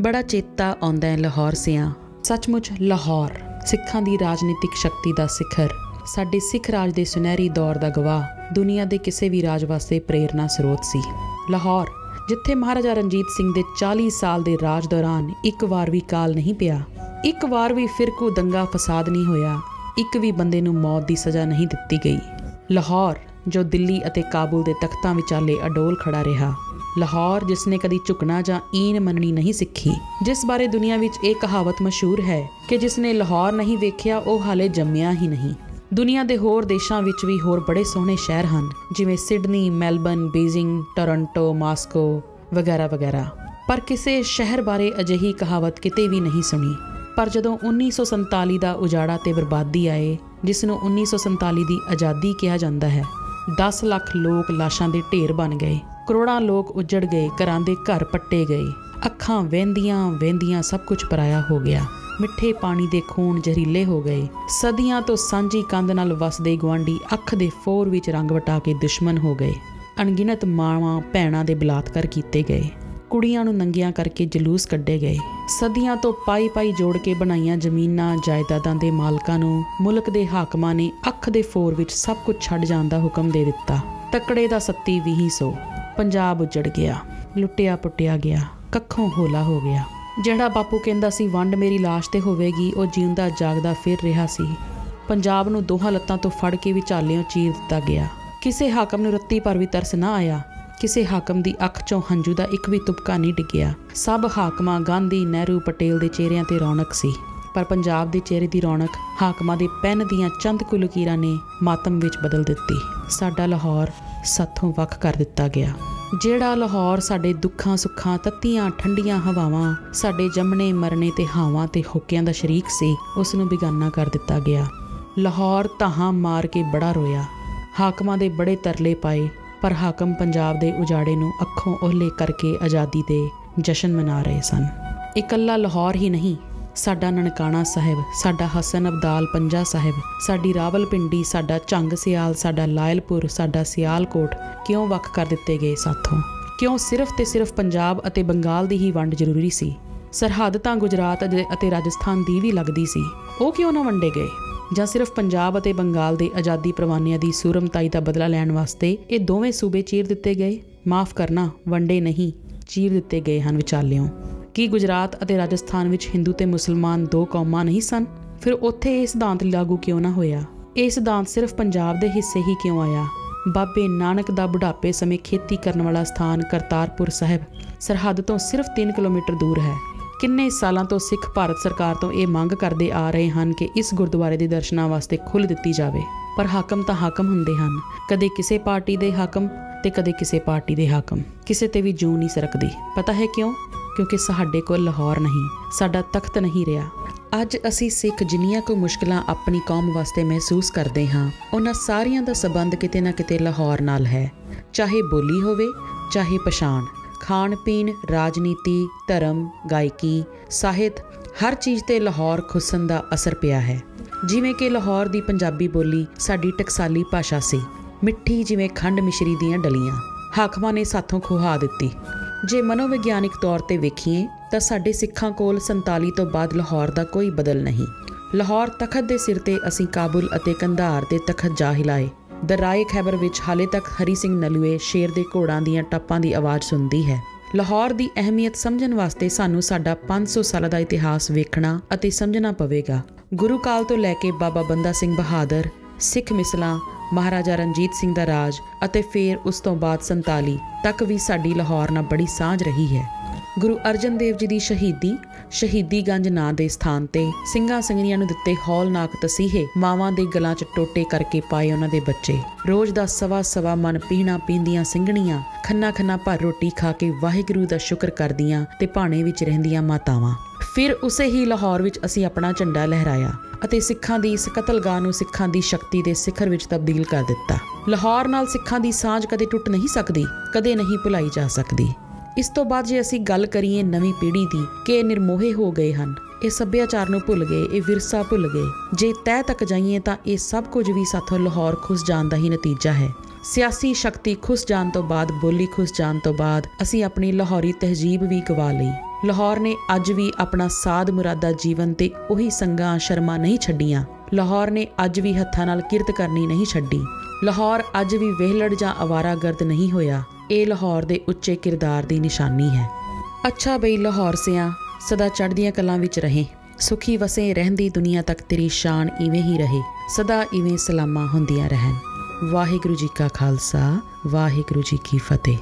ਬੜਾ ਚੇਤਾ ਆਉਂਦਾ ਹੈ ਲਾਹੌਰ ਸਿਆਂ। ਸੱਚਮੁੱਚ ਲਾਹੌਰ, ਸਿੱਖਾਂ ਦੀ ਰਾਜਨੀਤਿਕ ਸ਼ਕਤੀ ਦਾ ਸਿਖਰ। ਸਾਡੇ ਸਿੱਖ ਰਾਜ ਦੇ ਸੁਨਹਿਰੀ ਦੌਰ ਦਾ ਗਵਾਹ, ਦੁਨੀਆ ਦੇ ਕਿਸੇ ਵੀ ਰਾਜ ਵਾਸਤੇ ਪ੍ਰੇਰਨਾ ਸਰੋਤ ਸੀ। ਲਾਹੌਰ, ਜਿੱਥੇ ਮਹਾਰਾਜਾ ਰਣਜੀਤ ਸਿੰਘ ਦੇ 40 ਸਾਲ ਦੇ ਰਾਜ ਦੌਰਾਨ ਇੱਕ ਵਾਰ ਵੀ ਕਾਲ ਨਹੀਂ ਪਿਆ, ਇੱਕ ਵਾਰ ਵੀ ਫਿਰਕੂ ਦੰਗਾ ਫਸਾਦ ਨਹੀਂ ਹੋਇਆ, ਇੱਕ ਵੀ ਬੰਦੇ ਨੂੰ ਮੌਤ ਦੀ ਸਜ਼ਾ ਨਹੀਂ ਦਿੱਤੀ ਗਈ। ਲਾਹੌਰ, ਜੋ ਦਿੱਲੀ ਅਤੇ ਕਾਬੁਲ ਦੇ ਤਖਤਾਂ ਵਿਚਾਲੇ ਅਡੋਲ ਖੜਾ ਰਿਹਾ ਲਾਹੌਰ ਜਿਸ ਨੇ ਕਦੀ ਝੁਕਣਾ ਜਾਂ ਈਨ ਮੰਨਣੀ ਨਹੀਂ ਸਿੱਖੀ, ਜਿਸ ਬਾਰੇ ਦੁਨੀਆ ਵਿੱਚ ਇਹ ਕਹਾਵਤ ਮਸ਼ਹੂਰ ਹੈ ਕਿ ਜਿਸ ਨੇ ਲਾਹੌਰ ਨਹੀਂ ਵੇਖਿਆ, ਉਹ ਹਾਲੇ ਜੰਮਿਆ ਹੀ ਨਹੀਂ। ਦੁਨੀਆ ਦੇ ਹੋਰ ਦੇਸ਼ਾਂ ਵਿੱਚ ਵੀ ਹੋਰ ਬੜੇ ਸੋਹਣੇ ਸ਼ਹਿਰ ਹਨ, ਜਿਵੇਂ Sydney, Melbourne, Beijing, Toronto, Moscow ਵਗੈਰਾ ਵਗੈਰਾ। ਪਰ ਕਿਸੇ ਸ਼ਹਿਰ ਬਾਰੇ ਅਜਿਹੀ ਕਹਾਵਤ ਕਿਤੇ ਵੀ ਨਹੀਂ ਸੁਣੀ। ਪਰ ਜਦੋਂ 1947 ਦਾ ਉਜਾੜਾ ਤੇ ਬਰਬਾਦੀ ਆਏ ਜਿਸ ਨੂੰ 1947 ਦੀ ਆਜ਼ਾਦੀ ਕਿਹਾ ਜਾਂਦਾ ਹੈ 10 ਲੱਖ ਲੋਕ ਲਾਸ਼ਾਂ ਦੇ ਢੇਰ ਬਣ ਗਏ। ਕਰੋੜਾਂ ਲੋਕ ਉੱਜੜ ਗਏ, ਘਰਾਂ ਦੇ ਘਰ ਪੱਟੇ ਗਏ। ਅੱਖਾਂ ਵਹਿੰਦੀਆਂ ਵਹਿੰਦੀਆਂ ਸਭ ਕੁਝ ਪਰਾਇਆ ਹੋ ਗਿਆ। ਮਿੱਠੇ ਪਾਣੀ ਦੇ ਖੂਨ ਜ਼ਹਿਰੀਲੇ ਹੋ ਗਏ। ਸਦੀਆਂ ਤੋਂ ਸਾਂਝੀ ਕੰਧ ਨਾਲ ਵਸਦੇ ਗਵਾਂਢੀ ਅੱਖ ਦੇ ਫੋਰ ਵਿੱਚ ਰੰਗ ਵਟਾ ਕੇ ਦੁਸ਼ਮਣ ਹੋ ਗਏ। ਅਣਗਿਣਤ ਮਾਵਾਂ ਭੈਣਾਂ ਦੇ ਬਲਾਤਕਾਰ ਕੀਤੇ ਗਏ। ਕੁੜੀਆਂ ਨੂੰ ਨੰਗੀਆਂ ਕਰਕੇ ਜਲੂਸ ਕੱਢੇ ਗਏ। ਸਦੀਆਂ ਤੋਂ ਪਾਈ ਪਾਈ ਜੋੜ ਕੇ ਬਣਾਈਆਂ ਜ਼ਮੀਨਾਂ, ਜਾਇਦਾਦਾਂ ਦੇ ਮਾਲਕਾਂ ਨੂੰ ਮੁਲਕ ਦੇ ਹਾਕਮਾਂ ਨੇ ਅੱਖ ਦੇ ਫੋਰ ਵਿੱਚ ਸਭ ਕੁਝ ਛੱਡ ਜਾਣ ਦਾ ਹੁਕਮ ਦੇ ਦਿੱਤਾ। ਤਕੜੇ ਦਾ ਸੱਤੀ ਵੀਹੀ ਸੋ। ਪੰਜਾਬ ਉਜੜ ਗਿਆ, ਲੁੱਟਿਆ ਪੁੱਟਿਆ ਗਿਆ, ਕੱਖੋਂ ਹੋਲਾ ਹੋ ਗਿਆ। ਜਿਹੜਾ ਬਾਪੂ ਕਹਿੰਦਾ ਸੀ, ਵੰਡ ਮੇਰੀ ਲਾਸ਼ ਤੇ ਹੋਵੇਗੀ, ਉਹ ਜਿਉਂਦਾ ਜਾਗਦਾ ਫਿਰ ਰਿਹਾ ਸੀ। ਪੰਜਾਬ ਨੂੰ ਦੋਹਾਂ ਲੱਤਾਂ ਤੋਂ ਫੜ ਕੇ ਵਿਚਾਲਿਓਂ ਚੀਰ ਦਿੱਤਾ ਗਿਆ। ਕਿਸੇ ਹਾਕਮ ਨੂੰ ਰੱਤੀ ਪਰ ਵੀ ਤਰਸ ਨਾ ਆਇਆ। ਕਿਸੇ ਹਾਕਮ ਦੀ ਅੱਖ 'ਚੋਂ ਹੰਝੂ ਦਾ ਇੱਕ ਵੀ ਤੁਪਕਾ ਨਹੀਂ ਡਿੱਗਿਆ। ਸਭ ਹਾਕਮਾਂ ਗਾਂਧੀ, ਨਹਿਰੂ, ਪਟੇਲ ਦੇ ਚਿਹਰਿਆਂ ਤੇ ਰੌਣਕ ਸੀ। ਪਰ ਪੰਜਾਬ ਦੇ ਚਿਹਰੇ ਦੀ ਰੌਣਕ ਹਾਕਮਾਂ ਦੇ ਪੈਨ ਦੀਆਂ ਚੰਦ ਕੁ ਲਕੀਰਾਂ ਨੇ ਮਾਤਮ ਵਿੱਚ ਬਦਲ ਦਿੱਤੀ। ਸਾਡਾ ਲਾਹੌਰ ਸਾਥੋਂ ਵੱਖ ਕਰ ਦਿੱਤਾ ਗਿਆ। ਜਿਹੜਾ ਲਾਹੌਰ ਸਾਡੇ ਦੁੱਖਾਂ ਸੁੱਖਾਂ, ਤੱਤੀਆਂ, ਠੰਡੀਆਂ ਹਵਾਵਾਂ, ਸਾਡੇ ਜੰਮਣੇ, ਮਰਨੇ ਤੇ ਹਾਵਾਂ ਤੇ ਹੋਕਿਆਂ ਦਾ ਸ਼ਰੀਕ ਸੀ, ਉਸ ਨੂੰ ਬਿਗਾਨਾ ਕਰ ਦਿੱਤਾ ਗਿਆ। ਲਾਹੌਰ ਤਾਹਾਂ ਮਾਰ ਕੇ ਬੜਾ ਰੋਇਆ। ਹਾਕਮਾਂ ਦੇ ਬੜੇ ਤਰਲੇ ਪਾਏ, ਪਰ ਹਾਕਮ ਪੰਜਾਬ ਦੇ ਉਜਾੜੇ ਨੂੰ ਅੱਖੋਂ ਓਹਲੇ ਕਰਕੇ ਆਜ਼ਾਦੀ ਦੇ ਜਸ਼ਨ ਮਨਾ ਰਹੇ ਸਨ। ਇਕੱਲਾ ਲਾਹੌਰ ਹੀ ਨਹੀਂ ਸਾਡਾ ਨਨਕਾਣਾ ਸਾਹਿਬ, ਸਾਡਾ ਹਸਨ ਅਬਦਾਲ ਪੰਜਾ ਸਾਹਿਬ, ਸਾਡੀ ਰਾਵਲਪਿੰਡੀ, ਸਾਡਾ ਝੰਗ ਸਿਆਲ, ਸਾਡਾ ਲਾਇਲਪੁਰ, ਸਾਡਾ ਸਿਆਲਕੋਟ ਕਿਉਂ ਵੱਖ ਕਰ ਦਿੱਤੇ ਗਏ ਸਾਥੋਂ? ਕਿਉਂ ਸਿਰਫ ਤੇ ਸਿਰਫ ਪੰਜਾਬ ਅਤੇ ਬੰਗਾਲ ਦੀ ਹੀ ਵੰਡ ਜ਼ਰੂਰੀ ਸੀ? ਸਰਹੱਦ ਤਾਂ ਗੁਜਰਾਤ ਅਤੇ- ਅਤੇ ਰਾਜਸਥਾਨ ਦੀ ਵੀ ਲੱਗਦੀ ਸੀ। ਉਹ ਕਿਉਂ ਨਾ ਵੰਡੇ ਗਏ? ਜਾਂ ਸਿਰਫ ਪੰਜਾਬ ਅਤੇ ਬੰਗਾਲ ਦੇ ਆਜ਼ਾਦੀ ਪ੍ਰਵਾਨਿਆਂ ਦੀ ਸੂਰਮਤਾਈ ਦਾ ਬਦਲਾ ਲੈਣ ਵਾਸਤੇ ਇਹ ਦੋਵੇਂ ਸੂਬੇ ਚੀਰ ਦਿੱਤੇ ਗਏ? ਮਾਫ ਕਰਨਾ, ਵੰਡੇ ਨਹੀਂ, ਚੀਰ ਦਿੱਤੇ ਗਏ ਹਨ ਵਿਚਾਲਿਓਂ। ਕੀ ਗੁਜਰਾਤ ਅਤੇ ਰਾਜਸਥਾਨ ਵਿੱਚ ਹਿੰਦੂ ਤੇ ਮੁਸਲਮਾਨ ਦੋ ਕੌਮਾਂ ਨਹੀਂ ਸਨ? ਫਿਰ ਉੱਥੇ ਇਹ ਸਿਧਾਂਤ ਲਾਗੂ ਕਿਉਂ ਨਾ ਹੋਇਆ? ਇਹ ਸਿਧਾਂਤ ਸਿਰਫ ਪੰਜਾਬ ਦੇ ਹਿੱਸੇ ਹੀ ਕਿਉਂ ਆਇਆ? ਬਾਬੇ ਨਾਨਕ ਦਾ ਬੁਢਾਪੇ ਸਮੇਂ ਖੇਤੀ ਕਰਨ ਵਾਲਾ ਸਥਾਨ ਕਰਤਾਰਪੁਰ ਸਾਹਿਬ ਸਰਹੱਦ ਤੋਂ ਸਿਰਫ 3 ਕਿਲੋਮੀਟਰ ਦੂਰ ਹੈ। ਕਿੰਨੇ ਸਾਲਾਂ ਤੋਂ ਸਿੱਖ ਭਾਰਤ ਸਰਕਾਰ ਤੋਂ ਇਹ ਮੰਗ ਕਰਦੇ ਆ ਰਹੇ ਹਨ ਕਿ ਇਸ ਗੁਰਦੁਆਰੇ ਦੇ ਦਰਸ਼ਨਾਂ ਵਾਸਤੇ ਖੁੱਲ੍ਹ ਦਿੱਤੀ ਜਾਵੇ। ਪਰ ਹਾਕਮ ਤਾਂ ਹਾਕਮ ਹੁੰਦੇ ਹਨ। ਕਦੇ ਕਿਸੇ ਪਾਰਟੀ ਦੇ ਹਾਕਮ ਤੇ ਕਦੇ ਕਿਸੇ ਪਾਰਟੀ ਦੇ ਹਾਕਮ। ਕਿਸੇ ਤੇ ਵੀ ਜੂ ਨਹੀਂ ਸਰਕਦੀ। ਪਤਾ ਹੈ ਕਿਉਂ? ਕਿਉਂਕਿ ਸਾਡੇ ਕੋਲ ਲਾਹੌਰ ਨਹੀਂ, ਸਾਡਾ ਤਖਤ ਨਹੀਂ ਰਿਹਾ। ਅੱਜ ਅਸੀਂ ਸਿੱਖ ਜਿੰਨੀਆਂ ਕੋ ਮੁਸ਼ਕਲਾਂ ਆਪਣੀ ਕੌਮ ਵਾਸਤੇ ਮਹਿਸੂਸ ਕਰਦੇ ਹਾਂ, ਉਹਨਾਂ ਸਾਰੀਆਂ ਦਾ ਸਬੰਧ ਕਿਤੇ ਨਾ ਕਿਤੇ ਲਾਹੌਰ ਨਾਲ ਹੈ। ਚਾਹੇ ਬੋਲੀ ਹੋਵੇ, ਚਾਹੇ ਪਛਾਣ। ਖਾਣ ਪੀਣ ਰਾਜਨੀਤੀ, ਧਰਮ, ਗਾਇਕੀ, ਸਾਹਿਤ, ਹਰ ਚੀਜ਼ ਤੇ ਲਾਹੌਰ ਖੁਸਨ ਦਾ ਅਸਰ ਪਿਆ ਹੈ। ਜਿਵੇਂ ਕਿ ਲਾਹੌਰ ਦੀ ਪੰਜਾਬੀ ਬੋਲੀ ਸਾਡੀ ਟਕਸਾਲੀ ਭਾਸ਼ਾ ਸੀ। ਮਿੱਠੀ ਜਿਵੇਂ ਖੰਡ ਮਿਸ਼ਰੀ ਦੀਆਂ ਡਲੀਆਂ, ਹਾਕਮਾਂ ਨੇ ਸਾਥੋਂ ਖੁਹਾ ਦਿੱਤੀ। ਜੇ ਮਨੋਵਿਗਿਆਨਿਕ ਤੌਰ ਤੇ ਵੇਖੀਏ, ਤਾਂ ਸਾਡੇ ਸਿੱਖਾਂ ਕੋਲ 47 ਤੋਂ ਬਾਅਦ ਲਾਹੌਰ ਦਾ ਕੋਈ ਬਦਲ ਨਹੀਂ। ਲਾਹੌਰ ਤਖਤ ਦੇ ਸਿਰ ਤੇ ਅਸੀਂ ਕਾਬੁਲ ਅਤੇ ਕੰਧਾਰ ਦੇ ਤਖਤ ਜਾ ਹਿਲਾਏ ਦਰਾਏ ਖੈਬਰ ਵਿੱਚ ਹਾਲੇ ਤੱਕ ਹਰੀ ਸਿੰਘ ਨਲੂਏ ਸ਼ੇਰ ਦੇ ਘੋੜਾਂ ਦੀਆਂ ਟੱਪਾਂ ਦੀ ਆਵਾਜ਼ ਸੁਣਦੀ ਹੈ। ਲਾਹੌਰ ਦੀ ਅਹਿਮੀਅਤ ਸਮਝਣ ਵਾਸਤੇ ਸਾਨੂੰ ਸਾਡਾ 500 ਸਾਲਾਂ ਦਾ ਇਤਿਹਾਸ ਵੇਖਣਾ ਅਤੇ ਸਮਝਣਾ ਪਵੇਗਾ। ਗੁਰੂ ਕਾਲ ਤੋਂ ਲੈ ਕੇ ਬਾਬਾ ਬੰਦਾ ਸਿੰਘ ਬਹਾਦਰ, ਸਿੱਖ ਮਿਸਲਾਂ ਮਹਾਰਾਜਾ ਰਣਜੀਤ ਸਿੰਘ ਦਾ ਰਾਜ ਅਤੇ ਫਿਰ ਉਸ ਤੋਂ ਬਾਅਦ 47 ਤੱਕ ਵੀ ਸਾਡੀ ਲਾਹੌਰ ਨਾਲ ਬੜੀ ਸਾਂਝ ਰਹੀ ਹੈ। ਗੁਰੂ ਅਰਜਨ ਦੇਵ ਜੀ ਦੀ ਸ਼ਹੀਦੀ ਸ਼ਹੀਦੀ ਗੰਜ ਨਾਂ ਦੇ ਸਥਾਨ ਤੇ ਸਿੰਘਾਂ ਸਿੰਘਣੀਆਂ ਨੂੰ ਦਿੱਤੇ ਹੌਲਨਾਕ ਤਸੀਹੇ, ਮਾਵਾਂ ਦੇ ਗਲਾਂ 'ਚ ਟੋਟੇ ਕਰਕੇ ਪਾਏ ਉਹਨਾਂ ਦੇ ਬੱਚੇ। ਰੋਜ਼ ਦਾ ਸਵਾ ਸਵਾ ਮਨ ਪੀਣਾ ਪੀਂਦੀਆਂ ਸਿੰਘਣੀਆਂ, ਖੰਨਾ ਖੰਨਾ ਭਰ ਰੋਟੀ ਖਾ ਕੇ ਵਾਹਿਗੁਰੂ ਦਾ ਸ਼ੁਕਰ ਕਰਦੀਆਂ ਤੇ ਭਾਣੇ ਵਿੱਚ ਰਹਿੰਦੀਆਂ ਮਾਤਾਵਾਂ। ਫਿਰ ਉਸੇ ਹੀ ਲਾਹੌਰ ਵਿੱਚ ਅਸੀਂ ਆਪਣਾ ਝੰਡਾ ਲਹਿਰਾਇਆ ਅਤੇ ਸਿੱਖਾਂ ਦੀ ਇਸ ਕਤਲਗਾਹ ਨੂੰ ਸਿੱਖਾਂ ਦੀ ਸ਼ਕਤੀ ਦੇ ਸਿਖਰ ਵਿੱਚ ਤਬਦੀਲ ਕਰ ਦਿੱਤਾ। ਲਾਹੌਰ ਨਾਲ ਸਿੱਖਾਂ ਦੀ ਸਾਂਝ ਕਦੇ ਟੁੱਟ ਨਹੀਂ ਸਕਦੀ, ਕਦੇ ਨਹੀਂ ਭੁਲਾਈ ਜਾ ਸਕਦੀ। ਇਸ ਤੋਂ ਬਾਅਦ ਜੇ ਅਸੀਂ ਗੱਲ ਕਰੀਏ ਨਵੀਂ ਪੀੜ੍ਹੀ ਦੀ ਕਿ ਇਹ ਨਿਰਮੋਹੇ ਹੋ ਗਏ ਹਨ, ਇਹ ਸੱਭਿਆਚਾਰ ਨੂੰ ਭੁੱਲ ਗਏ, ਇਹ ਵਿਰਸਾ ਭੁੱਲ ਗਏ, ਜੇ ਤਹਿ ਤੱਕ ਜਾਈਏ ਤਾਂ ਇਹ ਸਭ ਕੁਝ ਵੀ ਸਾਥੋਂ ਲਾਹੌਰ ਖੁੱਸ ਜਾਣ ਦਾ ਹੀ ਨਤੀਜਾ ਹੈ। ਸਿਆਸੀ ਸ਼ਕਤੀ ਖੁੱਸ ਜਾਣ ਤੋਂ ਬਾਅਦ, ਬੋਲੀ ਖੁੱਸ ਜਾਣ ਤੋਂ ਬਾਅਦ ਅਸੀਂ ਆਪਣੀ ਲਾਹੌਰੀ ਤਹਿਜੀਬ ਵੀ ਗਵਾ ਲਈ। ਲਾਹੌਰ ਨੇ ਅੱਜ ਵੀ ਆਪਣਾ ਸਾਧ ਮੁਰਾਦਾ ਜੀਵਨ ਤੇ ਉਹੀ ਸੰਗਾਂ, ਸ਼ਰਮਾਂ ਨਹੀਂ ਛੱਡੀਆਂ। ਲਾਹੌਰ ਨੇ ਅੱਜ ਵੀ ਹੱਥਾਂ ਨਾਲ ਕਿਰਤ ਕਰਨੀ ਨਹੀਂ ਛੱਡੀ। ਲਾਹੌਰ ਅੱਜ ਵੀ ਵਿਹਲੜ ਜਾਂ ਅਵਾਰਾਗਰਦ ਨਹੀਂ ਹੋਇਆ। ਇਹ ਲਾਹੌਰ ਦੇ ਉੱਚੇ ਕਿਰਦਾਰ ਦੀ ਨਿਸ਼ਾਨੀ ਹੈ। ਅੱਛਾ ਬਈ ਲਾਹੌਰ ਸਿਆਂ, ਸਦਾ ਚੜ੍ਹਦੀਆਂ ਕਲਾਂ ਵਿੱਚ ਰਹੇ। ਸੁਖੀ ਵਸੇ ਰਹਿੰਦੀ ਦੁਨੀਆ ਤੱਕ ਤੇਰੀ ਸ਼ਾਨ ਇਵੇਂ ਹੀ ਰਹੇ। ਸਦਾ ਇਵੇਂ ਸਲਾਮਾਂ ਹੁੰਦੀਆਂ ਰਹਿਣ। ਵਾਹਿਗੁਰੂ ਜੀ ਕਾ ਖਾਲਸਾ, ਵਾਹਿਗੁਰੂ ਜੀ ਕੀ ਫਤਿਹ।